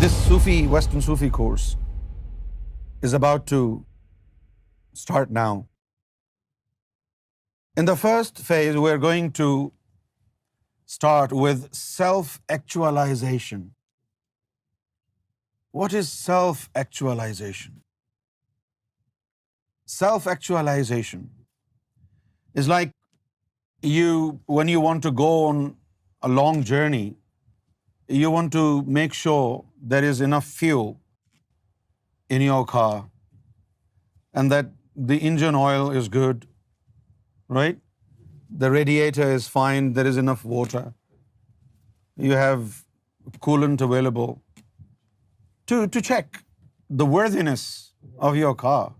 This Sufi, Western Sufi course is about to start now. In the first phase, we're going to start with self-actualization. What is self-actualization? Self-actualization is like when you want to go on a long journey you want to make sure there is enough fuel in your car and that the engine oil is good, right? The radiator is fine, there is enough water. You have coolant available to check the worthiness of your car,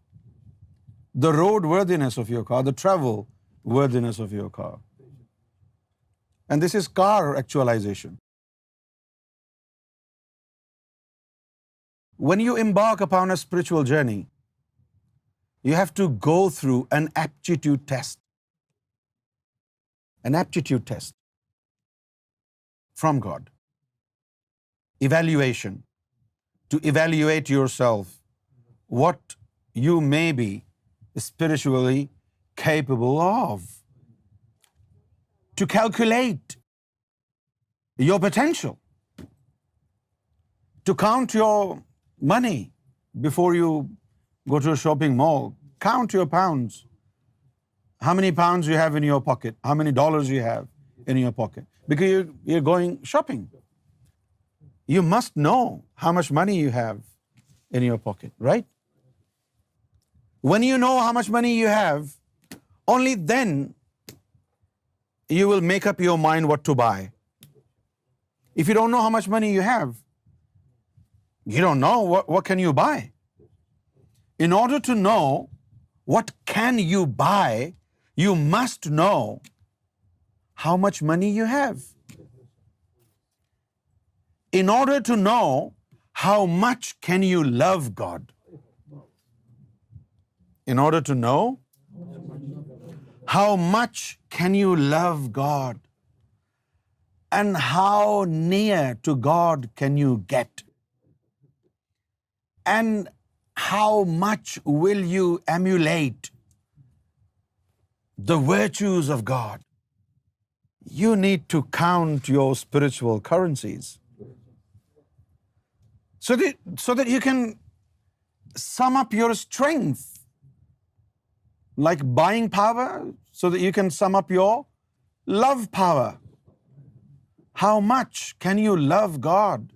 the roadworthiness of your car, the travel worthiness of your car. And this is car actualization. When you embark upon a spiritual journey, you have to go through an aptitude test. An aptitude test from God. Evaluation. To evaluate yourself, what you may be spiritually capable of. To calculate your potential. To count your money before you go to a shopping mall. Count your pounds. How many pounds you have in your pocket? How many dollars you have in your pocket? Because you're going shopping. You must know how much money you have in your pocket, right? When you know how much money you have, only then you will make up your mind what to buy. If you don't know how much money you have, you don't know what can you buy? In order to know what can you buy, you must know how much money you have. In order to know how much can you love God. In order to know how much can you love God and how near to God can you get. And how much will you emulate the virtues of God? You need to count your spiritual currencies so that you can sum up your strength, like buying power, so that you can sum up your love power. How much can you love God?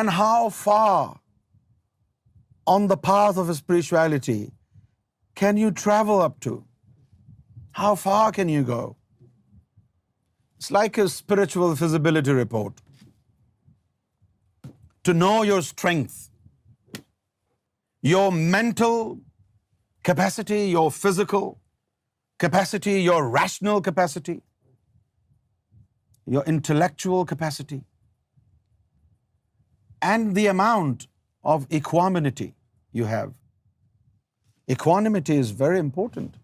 And how far on the path of spirituality can you travel up to? How far can you go? It's like a spiritual feasibility report. To know your strength, your mental capacity, your physical capacity, your rational capacity, your intellectual capacity, and the amount of equanimity you have. Equanimity is very important.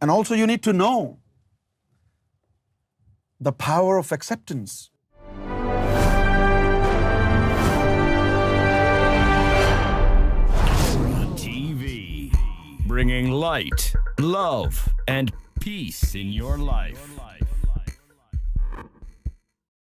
And also you need to know the power of acceptance. TV, bringing light, love, and peace in your life.